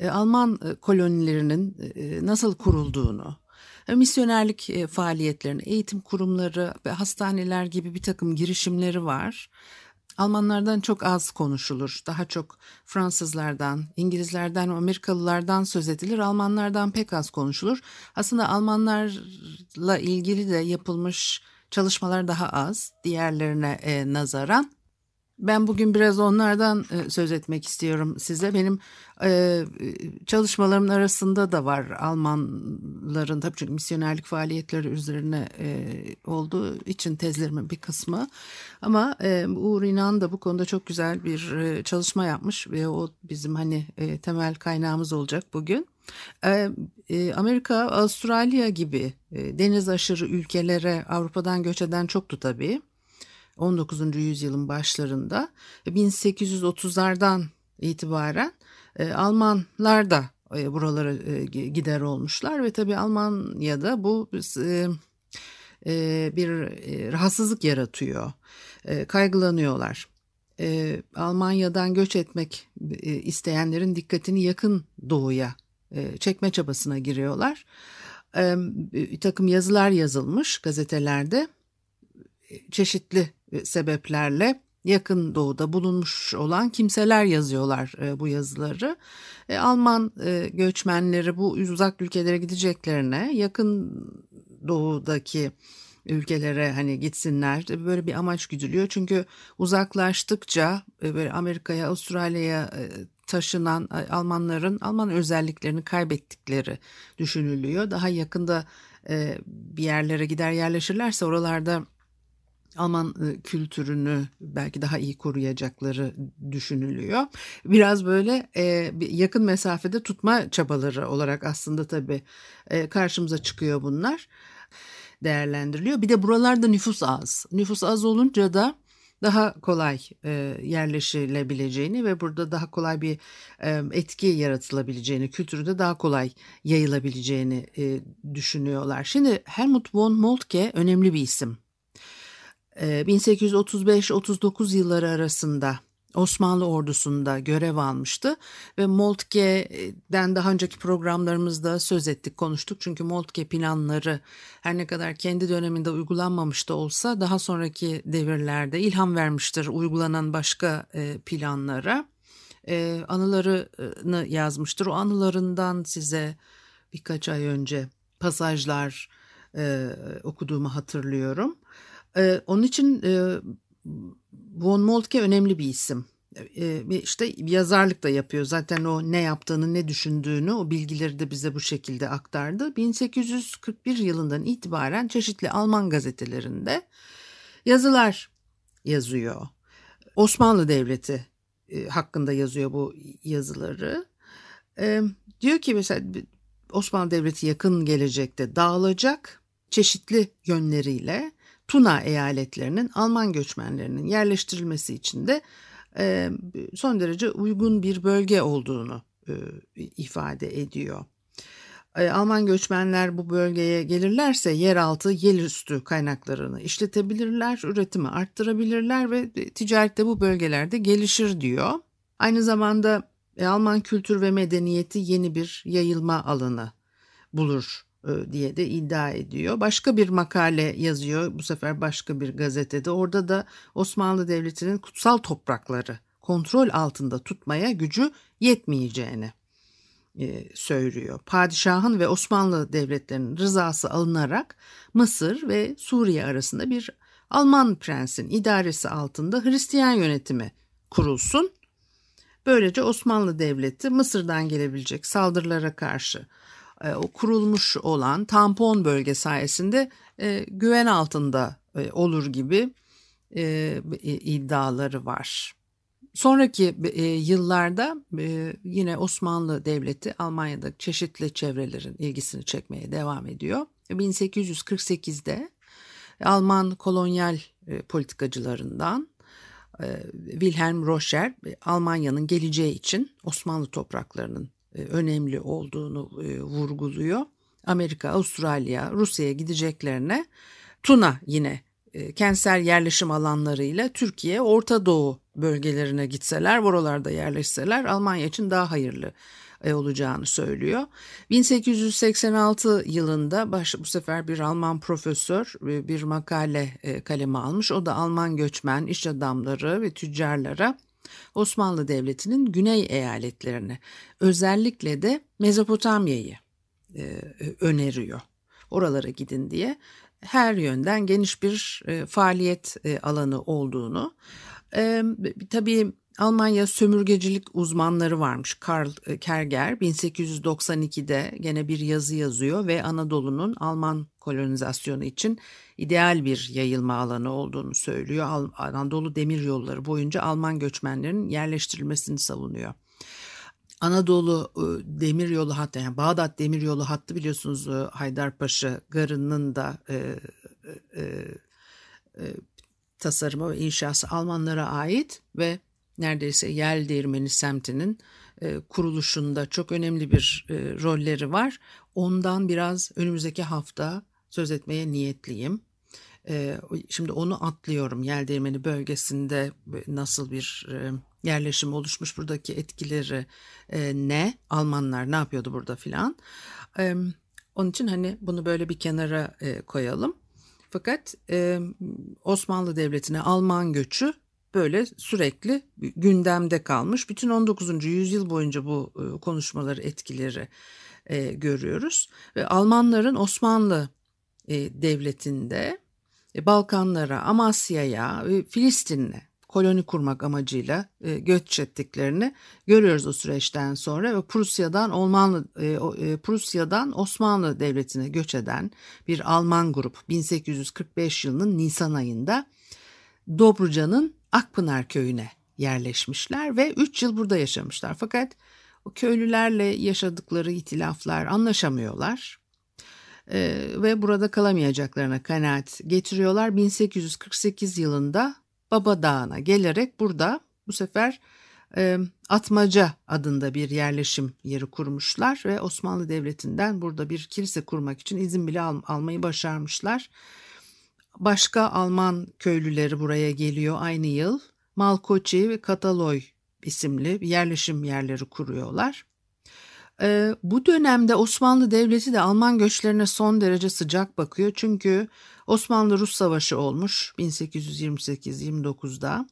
e, Alman e, kolonilerinin e, nasıl kurulduğunu, misyonerlik faaliyetlerini, eğitim kurumları ve hastaneler gibi bir takım girişimleri var. Almanlardan çok az konuşulur. Daha çok Fransızlardan, İngilizlerden, Amerikalılardan söz edilir. Almanlardan pek az konuşulur. Aslında Almanlarla ilgili de yapılmış çalışmalar daha az diğerlerine e, nazaran. Ben bugün biraz onlardan e, söz etmek istiyorum size. Benim e, çalışmalarımın arasında da var Almanların tabii çünkü misyonerlik faaliyetleri üzerine e, olduğu için tezlerimin bir kısmı. Ama Uğur İnan da bu konuda çok güzel bir çalışma yapmış ve o bizim hani temel kaynağımız olacak bugün. Amerika, Avustralya gibi deniz aşırı ülkelere Avrupa'dan göç eden çoktu tabii. 19. yüzyılın başlarında 1830'lardan itibaren e, Almanlar da e, buralara e, gider olmuşlar ve tabii Almanya'da bu bir rahatsızlık yaratıyor. Kaygılanıyorlar. Almanya'dan göç etmek isteyenlerin dikkatini yakın doğuya çekme çabasına giriyorlar. Bir takım yazılar yazılmış gazetelerde çeşitli e, sebeplerle yakın doğuda bulunmuş olan kimseler yazıyorlar e, bu yazıları. E, Alman göçmenleri bu uzak ülkelere gideceklerine yakın doğudaki ülkelere hani gitsinler böyle bir amaç güdülüyor. Çünkü uzaklaştıkça böyle Amerika'ya, Avustralya'ya taşınan Almanların Alman özelliklerini kaybettikleri düşünülüyor. Daha yakında bir yerlere gider yerleşirlerse oralarda Alman ıı, kültürünü belki daha iyi koruyacakları düşünülüyor. Biraz böyle yakın mesafede tutma çabaları olarak aslında tabii karşımıza çıkıyor bunlar değerlendiriliyor. Bir de buralarda nüfus az. Nüfus az olunca da daha kolay yerleşilebileceğini ve burada daha kolay bir etki yaratılabileceğini, kültürde daha kolay yayılabileceğini düşünüyorlar. Şimdi Helmut von Moltke önemli bir isim 1835-39 ee, yılları arasında Osmanlı ordusunda görev almıştı ve Moltke'den daha önceki programlarımızda söz ettik, konuştuk. Çünkü Moltke planları her ne kadar kendi döneminde uygulanmamış da olsa daha sonraki devirlerde ilham vermiştir uygulanan başka e, planlara. E, anılarını yazmıştır. O anılarından size birkaç ay önce pasajlar e, okuduğumu hatırlıyorum. Ee, onun için e, Von Moltke önemli bir isim. Ee, işte yazarlık da yapıyor. Zaten o ne yaptığını, ne düşündüğünü, o bilgileri de bize bu şekilde aktardı. 1841 yılından itibaren çeşitli Alman gazetelerinde yazılar yazıyor. Osmanlı Devleti e, hakkında yazıyor bu yazıları. E, diyor ki mesela Osmanlı Devleti yakın gelecekte dağılacak çeşitli yönleriyle Tuna eyaletlerinin Alman göçmenlerinin yerleştirilmesi için de e, son derece uygun bir bölge olduğunu e, ifade ediyor. E, Alman göçmenler bu bölgeye gelirlerse yeraltı, yerüstü kaynaklarını işletebilirler, üretimi arttırabilirler ve ticarette bu bölgelerde gelişir diyor. Aynı zamanda Alman kültür ve medeniyeti yeni bir yayılma alanı bulur diye de iddia ediyor. Başka bir makale yazıyor bu sefer başka bir gazetede. Orada da Osmanlı Devleti'nin kutsal toprakları kontrol altında tutmaya gücü yetmeyeceğini e, söylüyor. Padişahın ve Osmanlı devletlerinin rızası alınarak Mısır ve Suriye arasında bir Alman prensin idaresi altında Hristiyan yönetimi kurulsun. Böylece Osmanlı Devleti Mısır'dan gelebilecek saldırılara karşı e, o kurulmuş olan tampon bölge sayesinde e, güven altında e, olur gibi iddiaları var. Sonraki yıllarda yine Osmanlı Devleti Almanya'da çeşitli çevrelerin ilgisini çekmeye devam ediyor. 1848'de Alman kolonyal politikacılarından Wilhelm Rocher Almanya'nın geleceği için Osmanlı topraklarının önemli olduğunu e, vurguluyor. Amerika, Avustralya, Rusya'ya gideceklerine Tuna yine e, kentsel yerleşim alanlarıyla Türkiye, Orta Doğu bölgelerine gitseler, oralarda yerleşseler Almanya için daha hayırlı e, olacağını söylüyor. 1886 yılında baş, bu sefer bir Alman profesör e, bir makale kaleme almış. O da Alman göçmen, iş adamları ve tüccarlara Osmanlı Devleti'nin güney eyaletlerini özellikle de Mezopotamya'yı öneriyor. Oralara gidin diye her yönden geniş bir e, faaliyet e, alanı olduğunu. E, tabii Almanya sömürgecilik uzmanları varmış. Karl e, Kerger 1892'de gene bir yazı yazıyor ve Anadolu'nun Alman kolonizasyonu için ideal bir yayılma alanı olduğunu söylüyor. Anadolu demir yolları boyunca Alman göçmenlerin yerleştirilmesini savunuyor. Anadolu demir yolu hattı yani Bağdat demir yolu hattı biliyorsunuz Haydarpaşa garının da e, e, e, tasarımı ve inşası Almanlara ait ve neredeyse Yel Değirmeni semtinin e, kuruluşunda çok önemli bir e, rolleri var. Ondan biraz önümüzdeki hafta söz etmeye niyetliyim. E, şimdi onu atlıyorum. Yel Değirmeni bölgesinde nasıl bir e, yerleşim oluşmuş buradaki etkileri e, ne Almanlar ne yapıyordu burada filan e, onun için hani bunu böyle bir kenara e, koyalım fakat e, Osmanlı Devleti'ne Alman göçü böyle sürekli gündemde kalmış bütün 19. yüzyıl boyunca bu e, konuşmaları etkileri e, görüyoruz ve Almanların Osmanlı e, Devleti'nde Balkanlara, Amasya'ya, Filistin'e koloni kurmak amacıyla göç ettiklerini görüyoruz o süreçten sonra ve Prusya'dan Osmanlı e, e, Prusya'dan Osmanlı Devleti'ne göç eden bir Alman grup 1845 yılının Nisan ayında Dobruca'nın Akpınar köyüne yerleşmişler ve 3 yıl burada yaşamışlar. Fakat o köylülerle yaşadıkları itilaflar anlaşamıyorlar. Ee, ve burada kalamayacaklarına kanaat getiriyorlar. 1848 yılında Baba Dağı'na gelerek burada bu sefer e, Atmaca adında bir yerleşim yeri kurmuşlar ve Osmanlı Devleti'nden burada bir kilise kurmak için izin bile al, almayı başarmışlar. Başka Alman köylüleri buraya geliyor aynı yıl. Malkoçi ve Kataloy isimli yerleşim yerleri kuruyorlar. E, bu dönemde Osmanlı Devleti de Alman göçlerine son derece sıcak bakıyor. Çünkü Osmanlı-Rus Savaşı olmuş 1828-29'da.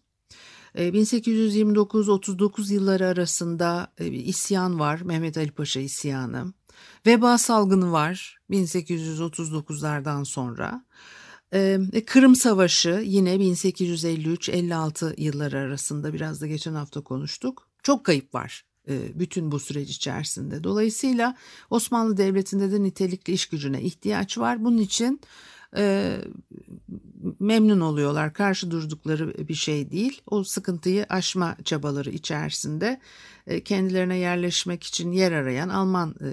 1829-39 e, yılları arasında e, isyan var, Mehmet Ali Paşa isyanı. Veba salgını var 1839'lardan sonra. E, Kırım Savaşı yine 1853-56 yılları arasında biraz da geçen hafta konuştuk. Çok kayıp var bütün bu süreç içerisinde. Dolayısıyla Osmanlı Devleti'nde de nitelikli iş gücüne ihtiyaç var. Bunun için memnun oluyorlar. Karşı durdukları bir şey değil. O sıkıntıyı aşma çabaları içerisinde kendilerine yerleşmek için yer arayan Alman e,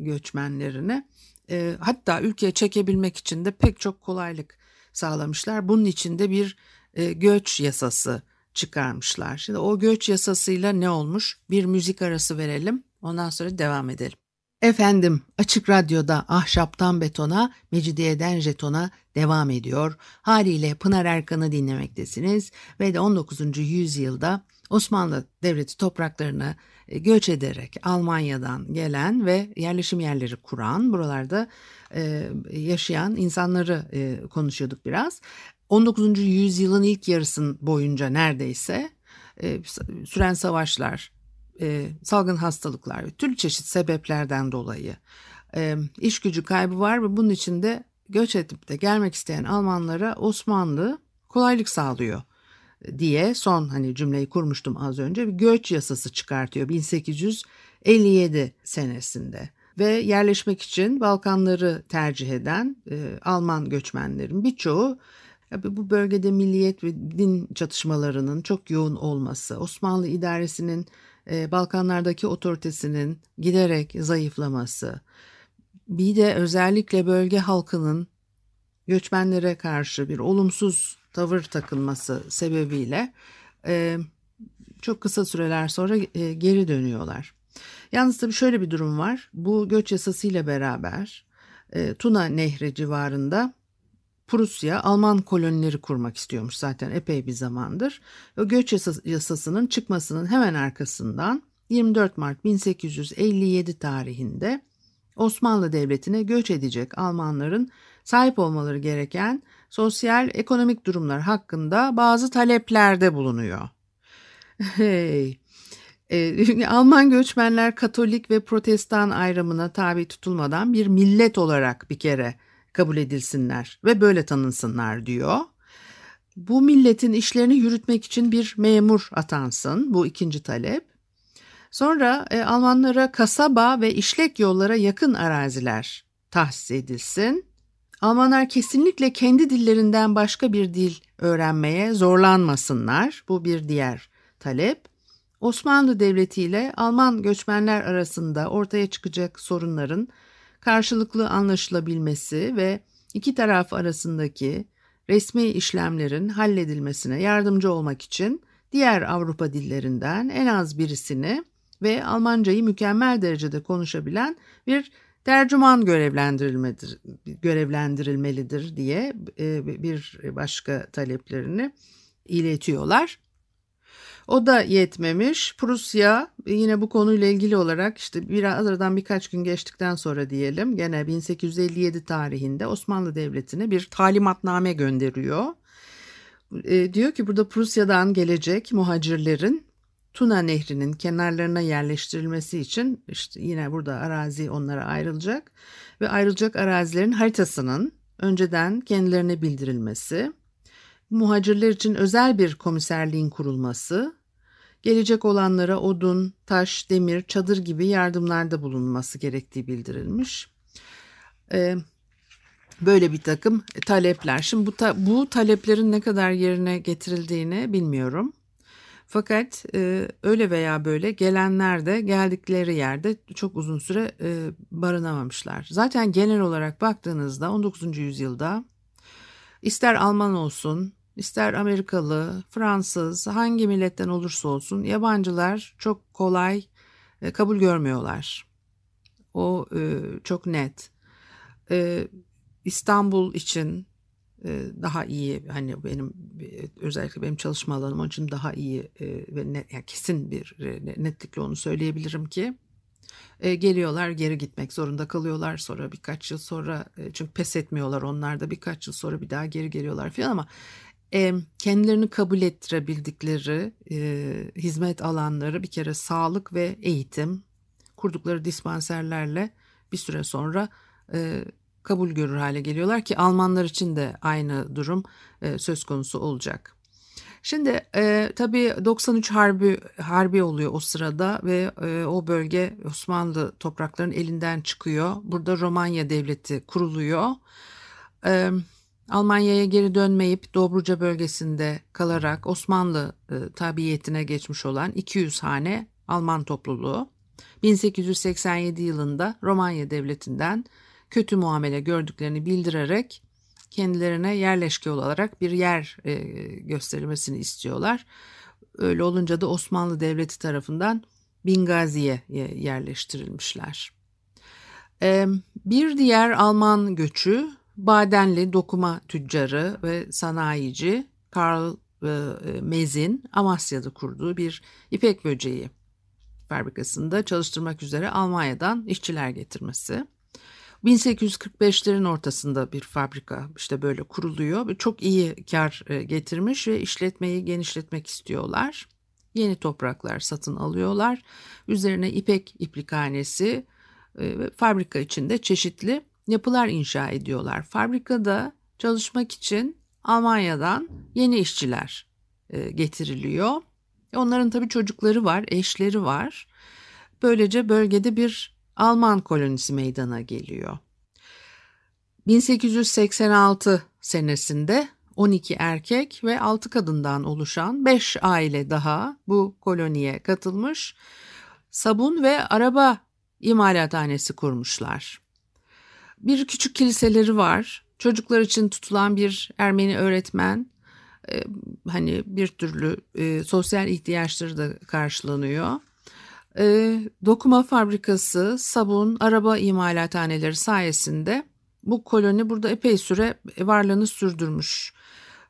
göçmenlerine e, hatta ülkeye çekebilmek için de pek çok kolaylık sağlamışlar. Bunun için de bir e, göç yasası çıkarmışlar. Şimdi o göç yasasıyla ne olmuş? Bir müzik arası verelim. Ondan sonra devam edelim. Efendim Açık Radyo'da Ahşaptan Betona, Mecidiyeden Jeton'a devam ediyor. Haliyle Pınar Erkan'ı dinlemektesiniz ve de 19. yüzyılda Osmanlı Devleti topraklarına e, göç ederek Almanya'dan gelen ve yerleşim yerleri kuran, buralarda e, yaşayan insanları e, konuşuyorduk biraz. 19. yüzyılın ilk yarısın boyunca neredeyse e, süren savaşlar, e, salgın hastalıklar ve türlü çeşit sebeplerden dolayı e, iş gücü kaybı var ve bunun içinde göç edip de gelmek isteyen Almanlara Osmanlı kolaylık sağlıyor diye son hani cümleyi kurmuştum az önce. Bir göç yasası çıkartıyor 1857 senesinde. Ve yerleşmek için Balkanları tercih eden e, Alman göçmenlerin birçoğu bu bölgede milliyet ve din çatışmalarının çok yoğun olması, Osmanlı idaresinin e, Balkanlardaki otoritesinin giderek zayıflaması, bir de özellikle bölge halkının göçmenlere karşı bir olumsuz tavır takılması sebebiyle e, çok kısa süreler sonra e, geri dönüyorlar. Yalnız tabii şöyle bir durum var. Bu göç yasasıyla beraber e, Tuna Nehri civarında Prusya Alman kolonileri kurmak istiyormuş zaten epey bir zamandır. O göç yasasının çıkmasının hemen arkasından 24 Mart 1857 tarihinde Osmanlı Devleti'ne göç edecek Almanların sahip olmaları gereken sosyal ekonomik durumlar hakkında bazı taleplerde bulunuyor. Hey. Ee, Alman göçmenler Katolik ve Protestan ayrımına tabi tutulmadan bir millet olarak bir kere kabul edilsinler ve böyle tanınsınlar diyor. Bu milletin işlerini yürütmek için bir memur atansın bu ikinci talep. Sonra e, Almanlara kasaba ve işlek yollara yakın araziler tahsis edilsin. Almanlar kesinlikle kendi dillerinden başka bir dil öğrenmeye zorlanmasınlar. Bu bir diğer talep. Osmanlı Devleti ile Alman göçmenler arasında ortaya çıkacak sorunların karşılıklı anlaşılabilmesi ve iki taraf arasındaki resmi işlemlerin halledilmesine yardımcı olmak için diğer Avrupa dillerinden en az birisini ve Almancayı mükemmel derecede konuşabilen bir tercüman görevlendirilmelidir, görevlendirilmelidir diye e, bir başka taleplerini iletiyorlar. O da yetmemiş. Prusya yine bu konuyla ilgili olarak işte biraz aradan birkaç gün geçtikten sonra diyelim gene 1857 tarihinde Osmanlı Devleti'ne bir talimatname gönderiyor. E, diyor ki burada Prusya'dan gelecek muhacirlerin Tuna Nehri'nin kenarlarına yerleştirilmesi için işte yine burada arazi onlara ayrılacak ve ayrılacak arazilerin haritasının önceden kendilerine bildirilmesi, muhacirler için özel bir komiserliğin kurulması, gelecek olanlara odun, taş, demir, çadır gibi yardımlarda bulunması gerektiği bildirilmiş. Ee, böyle bir takım talepler. Şimdi bu, ta, bu taleplerin ne kadar yerine getirildiğini bilmiyorum. Fakat e, öyle veya böyle gelenler de geldikleri yerde çok uzun süre e, barınamamışlar. Zaten genel olarak baktığınızda 19. yüzyılda ister Alman olsun, ister Amerikalı, Fransız, hangi milletten olursa olsun yabancılar çok kolay e, kabul görmüyorlar. O e, çok net. E, İstanbul için daha iyi hani benim özellikle benim çalışma alanım için daha iyi e, ve net, yani kesin bir e, netlikle onu söyleyebilirim ki geliyorlar geri gitmek zorunda kalıyorlar. Sonra birkaç yıl sonra çünkü pes etmiyorlar onlar da birkaç yıl sonra bir daha geri geliyorlar falan ama kendilerini kabul ettirebildikleri hizmet alanları bir kere sağlık ve eğitim kurdukları dispanserlerle bir süre sonra kabul görür hale geliyorlar ki Almanlar için de aynı durum e, söz konusu olacak. Şimdi e, tabii 93 harbi harbi oluyor o sırada ve e, o bölge Osmanlı topraklarının elinden çıkıyor. Burada Romanya devleti kuruluyor. E, Almanya'ya geri dönmeyip Dobruca bölgesinde kalarak Osmanlı e, tabiyetine geçmiş olan 200 hane Alman topluluğu 1887 yılında Romanya devletinden kötü muamele gördüklerini bildirerek kendilerine yerleşke olarak bir yer e, gösterilmesini istiyorlar. Öyle olunca da Osmanlı Devleti tarafından Bingazi'ye yerleştirilmişler. E, bir diğer Alman göçü Badenli dokuma tüccarı ve sanayici Karl e, Mezin Amasya'da kurduğu bir ipek böceği fabrikasında çalıştırmak üzere Almanya'dan işçiler getirmesi. 1845'lerin ortasında bir fabrika işte böyle kuruluyor. Çok iyi kar e, getirmiş ve işletmeyi genişletmek istiyorlar. yeni topraklar satın alıyorlar. Üzerine ipek iplikhanesi e, ve fabrika içinde çeşitli yapılar inşa ediyorlar. Fabrikada çalışmak için Almanya'dan yeni işçiler e, getiriliyor. Onların tabii çocukları var, eşleri var. Böylece bölgede bir Alman kolonisi meydana geliyor. 1886 senesinde 12 erkek ve 6 kadından oluşan 5 aile daha bu koloniye katılmış. Sabun ve araba imalathanesi kurmuşlar. Bir küçük kiliseleri var. Çocuklar için tutulan bir Ermeni öğretmen e, hani bir türlü e, sosyal ihtiyaçları da karşılanıyor. E, dokuma fabrikası, sabun, araba imalathaneleri sayesinde bu koloni burada epey süre varlığını sürdürmüş.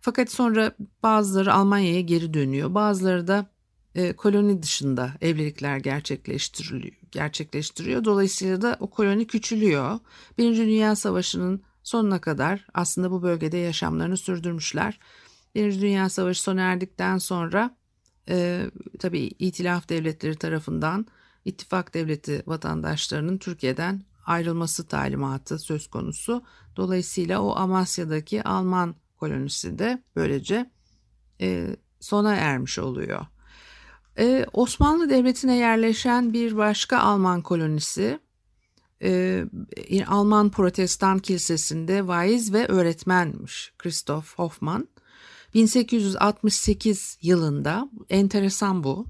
Fakat sonra bazıları Almanya'ya geri dönüyor. Bazıları da e, koloni dışında evlilikler gerçekleştiriliyor, gerçekleştiriyor. Dolayısıyla da o koloni küçülüyor. Birinci Dünya Savaşı'nın sonuna kadar aslında bu bölgede yaşamlarını sürdürmüşler. Birinci Dünya Savaşı sona erdikten sonra e, tabii itilaf devletleri tarafından ittifak devleti vatandaşlarının Türkiye'den ayrılması talimatı söz konusu. Dolayısıyla o Amasya'daki Alman kolonisi de böylece e, sona ermiş oluyor. E, Osmanlı Devleti'ne yerleşen bir başka Alman kolonisi e, Alman Protestan Kilisesi'nde vaiz ve öğretmenmiş Christoph Hoffmann. 1868 yılında enteresan bu.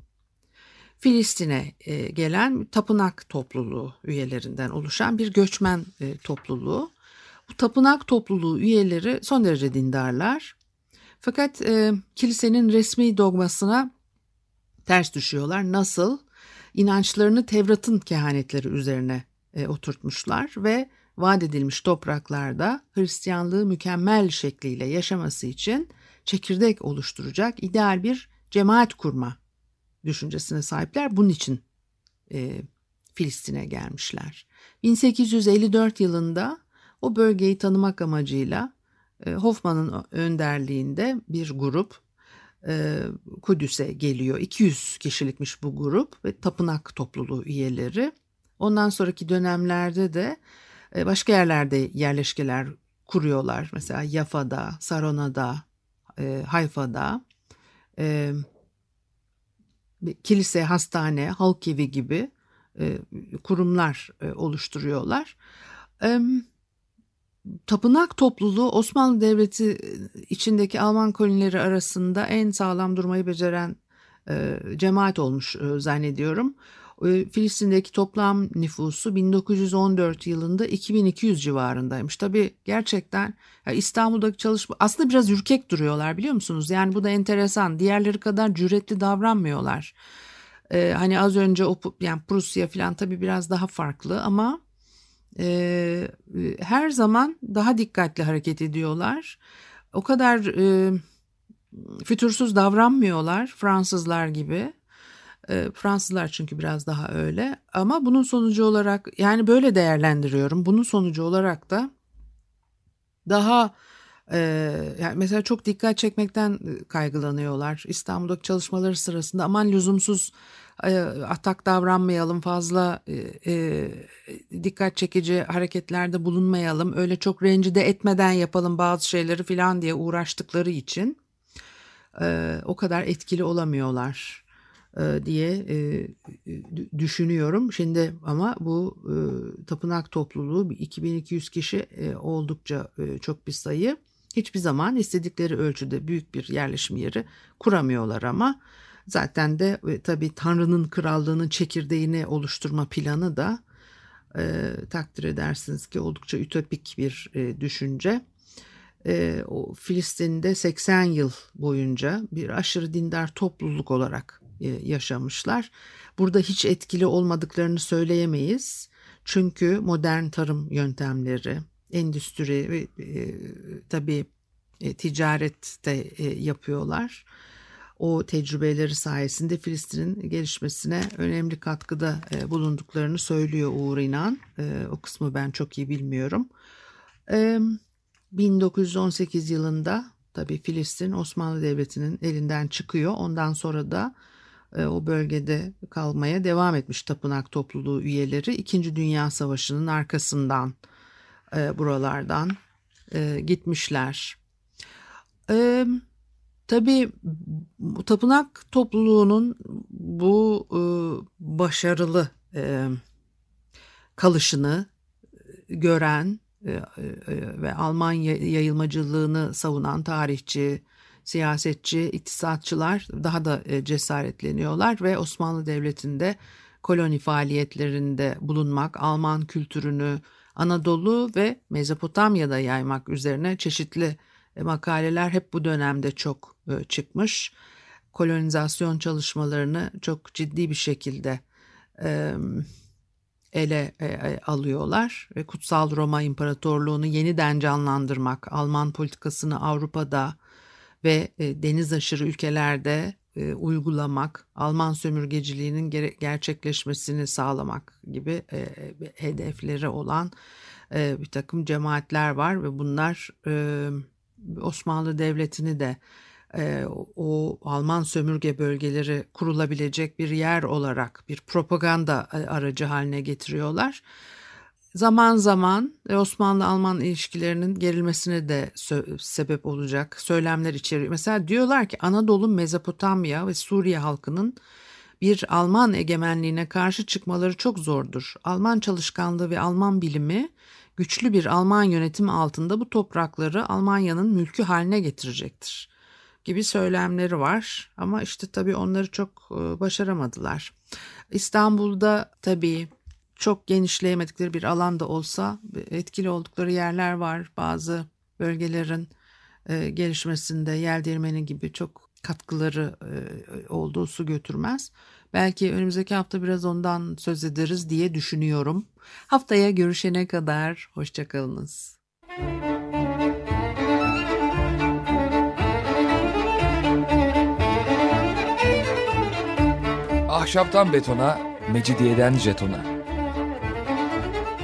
Filistin'e e, gelen tapınak topluluğu üyelerinden oluşan bir göçmen e, topluluğu. Bu tapınak topluluğu üyeleri son derece dindarlar. Fakat e, kilisenin resmi dogmasına ters düşüyorlar. Nasıl? İnançlarını Tevrat'ın kehanetleri üzerine e, oturtmuşlar ve vaat edilmiş topraklarda Hristiyanlığı mükemmel şekliyle yaşaması için çekirdek oluşturacak ideal bir cemaat kurma düşüncesine sahipler. Bunun için e, Filistin'e gelmişler. 1854 yılında o bölgeyi tanımak amacıyla e, Hoffman'ın önderliğinde bir grup e, Kudüs'e geliyor. 200 kişilikmiş bu grup ve tapınak topluluğu üyeleri. Ondan sonraki dönemlerde de e, başka yerlerde yerleşkeler kuruyorlar. Mesela Yafa'da, Sarona'da, e, Hayfa'da, e, kilise, hastane, halk evi gibi e, kurumlar e, oluşturuyorlar. E, tapınak topluluğu Osmanlı Devleti içindeki Alman kolonileri arasında en sağlam durmayı beceren e, cemaat olmuş e, zannediyorum. E, Filistin'deki toplam nüfusu 1914 yılında 2200 civarındaymış. Tabii gerçekten İstanbul'daki çalışma aslında biraz ürkek duruyorlar biliyor musunuz? Yani bu da enteresan. Diğerleri kadar cüretli davranmıyorlar. Ee, hani az önce o yani Prusya falan tabii biraz daha farklı ama e, her zaman daha dikkatli hareket ediyorlar. O kadar e, fütursuz davranmıyorlar Fransızlar gibi. E, Fransızlar çünkü biraz daha öyle. Ama bunun sonucu olarak yani böyle değerlendiriyorum. Bunun sonucu olarak da daha e, yani mesela çok dikkat çekmekten kaygılanıyorlar. İstanbul'daki çalışmaları sırasında aman lüzumsuz e, atak davranmayalım, fazla e, e, dikkat çekici hareketlerde bulunmayalım, öyle çok rencide etmeden yapalım bazı şeyleri falan diye uğraştıkları için e, o kadar etkili olamıyorlar e, diye e, düşünüyorum. Şimdi ama bu e, tapınak topluluğu 2200 kişi e, oldukça e, çok bir sayı. Hiçbir zaman istedikleri ölçüde büyük bir yerleşim yeri kuramıyorlar ama Zaten de e, tabii Tanrı'nın krallığının çekirdeğini oluşturma planı da e, takdir edersiniz ki oldukça ütopik bir e, düşünce. E, o Filistin'de 80 yıl boyunca bir aşırı dindar topluluk olarak e, yaşamışlar. Burada hiç etkili olmadıklarını söyleyemeyiz. Çünkü modern tarım yöntemleri, endüstri ve e, tabii e, ticaret de e, yapıyorlar o tecrübeleri sayesinde Filistin'in gelişmesine önemli katkıda e, bulunduklarını söylüyor Uğur İnan. E, o kısmı ben çok iyi bilmiyorum. 1918 e, yılında tabii Filistin Osmanlı Devleti'nin elinden çıkıyor. Ondan sonra da e, o bölgede kalmaya devam etmiş tapınak topluluğu üyeleri. İkinci Dünya Savaşı'nın arkasından e, buralardan e, gitmişler. E, tabii tapınak topluluğunun bu e, başarılı e, kalışını gören e, e, ve Alman yayılmacılığını savunan tarihçi, siyasetçi, iktisatçılar daha da e, cesaretleniyorlar ve Osmanlı Devleti'nde koloni faaliyetlerinde bulunmak, Alman kültürünü Anadolu ve Mezopotamya'da yaymak üzerine çeşitli makaleler hep bu dönemde çok çıkmış. Kolonizasyon çalışmalarını çok ciddi bir şekilde ele e, e, alıyorlar ve Kutsal Roma İmparatorluğunu yeniden canlandırmak, Alman politikasını Avrupa'da ve e, deniz aşırı ülkelerde e, uygulamak, Alman sömürgeciliğinin ger- gerçekleşmesini sağlamak gibi e, hedefleri olan e, bir takım cemaatler var ve bunlar e, Osmanlı Devleti'ni de e, o Alman sömürge bölgeleri kurulabilecek bir yer olarak bir propaganda e, aracı haline getiriyorlar. Zaman zaman e, Osmanlı-Alman ilişkilerinin gerilmesine de sebep olacak söylemler içeriyor. Mesela diyorlar ki Anadolu, Mezopotamya ve Suriye halkının bir Alman egemenliğine karşı çıkmaları çok zordur. Alman çalışkanlığı ve Alman bilimi güçlü bir Alman yönetim altında bu toprakları Almanya'nın mülkü haline getirecektir gibi söylemleri var ama işte tabii onları çok e, başaramadılar. İstanbul'da tabii çok genişleyemedikleri bir alanda olsa etkili oldukları yerler var. Bazı bölgelerin e, gelişmesinde yel değirmeni gibi çok katkıları e, olduğu su götürmez. Belki önümüzdeki hafta biraz ondan söz ederiz diye düşünüyorum. Haftaya görüşene kadar hoşçakalınız. Ahşaptan betona, mecidiyeden jetona.